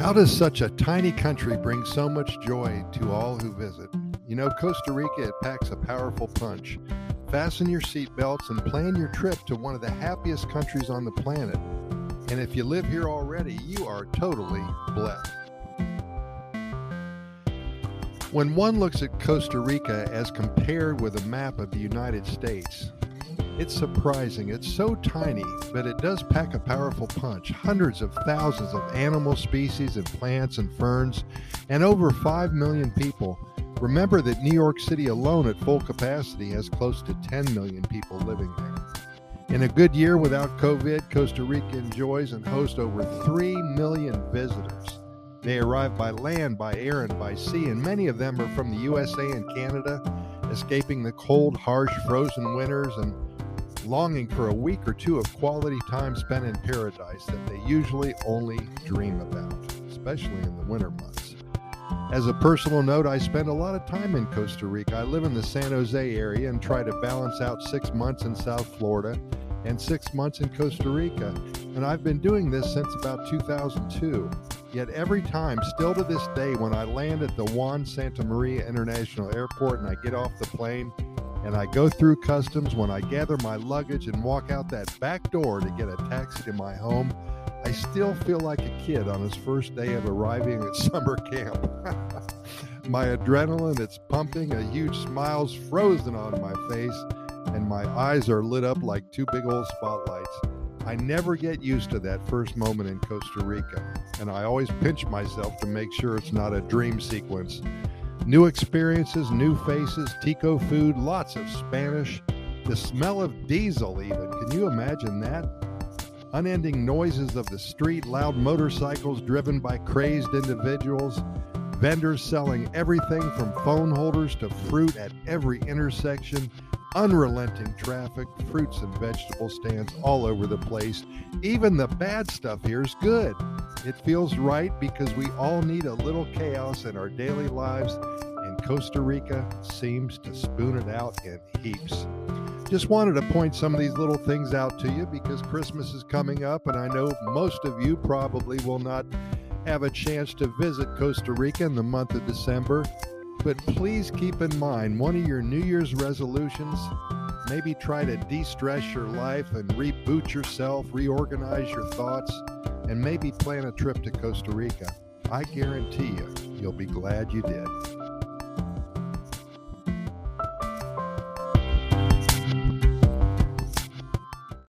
How does such a tiny country bring so much joy to all who visit? You know, Costa Rica, it packs a powerful punch. Fasten your seatbelts and plan your trip to one of the happiest countries on the planet. And if you live here already, you are totally blessed. When one looks at Costa Rica as compared with a map of the United States, it's surprising. It's so tiny, but it does pack a powerful punch. Hundreds of thousands of animal species and plants and ferns, and over 5 million people. Remember that New York City alone at full capacity has close to 10 million people living there. In a good year without COVID, Costa Rica enjoys and hosts over 3 million visitors. They arrive by land, by air, and by sea, and many of them are from the USA and Canada, escaping the cold, harsh, frozen winters and longing for a week or two of quality time spent in paradise that they usually only dream about, especially in the winter months. As a personal note, I spend a lot of time in Costa Rica. I live in the San Jose area and try to balance out six months in South Florida and six months in Costa Rica. And I've been doing this since about 2002. Yet every time, still to this day, when I land at the Juan Santamaría International Airport and I get off the plane, and I go through customs when I gather my luggage and walk out that back door to get a taxi to my home. I still feel like a kid on his first day of arriving at summer camp. my adrenaline, it's pumping, a huge smile's frozen on my face, and my eyes are lit up like two big old spotlights. I never get used to that first moment in Costa Rica, and I always pinch myself to make sure it's not a dream sequence. New experiences, new faces, Tico food, lots of Spanish, the smell of diesel, even. Can you imagine that? Unending noises of the street, loud motorcycles driven by crazed individuals, vendors selling everything from phone holders to fruit at every intersection, unrelenting traffic, fruits and vegetable stands all over the place. Even the bad stuff here is good. It feels right because we all need a little chaos in our daily lives, and Costa Rica seems to spoon it out in heaps. Just wanted to point some of these little things out to you because Christmas is coming up, and I know most of you probably will not have a chance to visit Costa Rica in the month of December. But please keep in mind one of your New Year's resolutions maybe try to de stress your life and reboot yourself, reorganize your thoughts and maybe plan a trip to Costa Rica. I guarantee you, you'll be glad you did.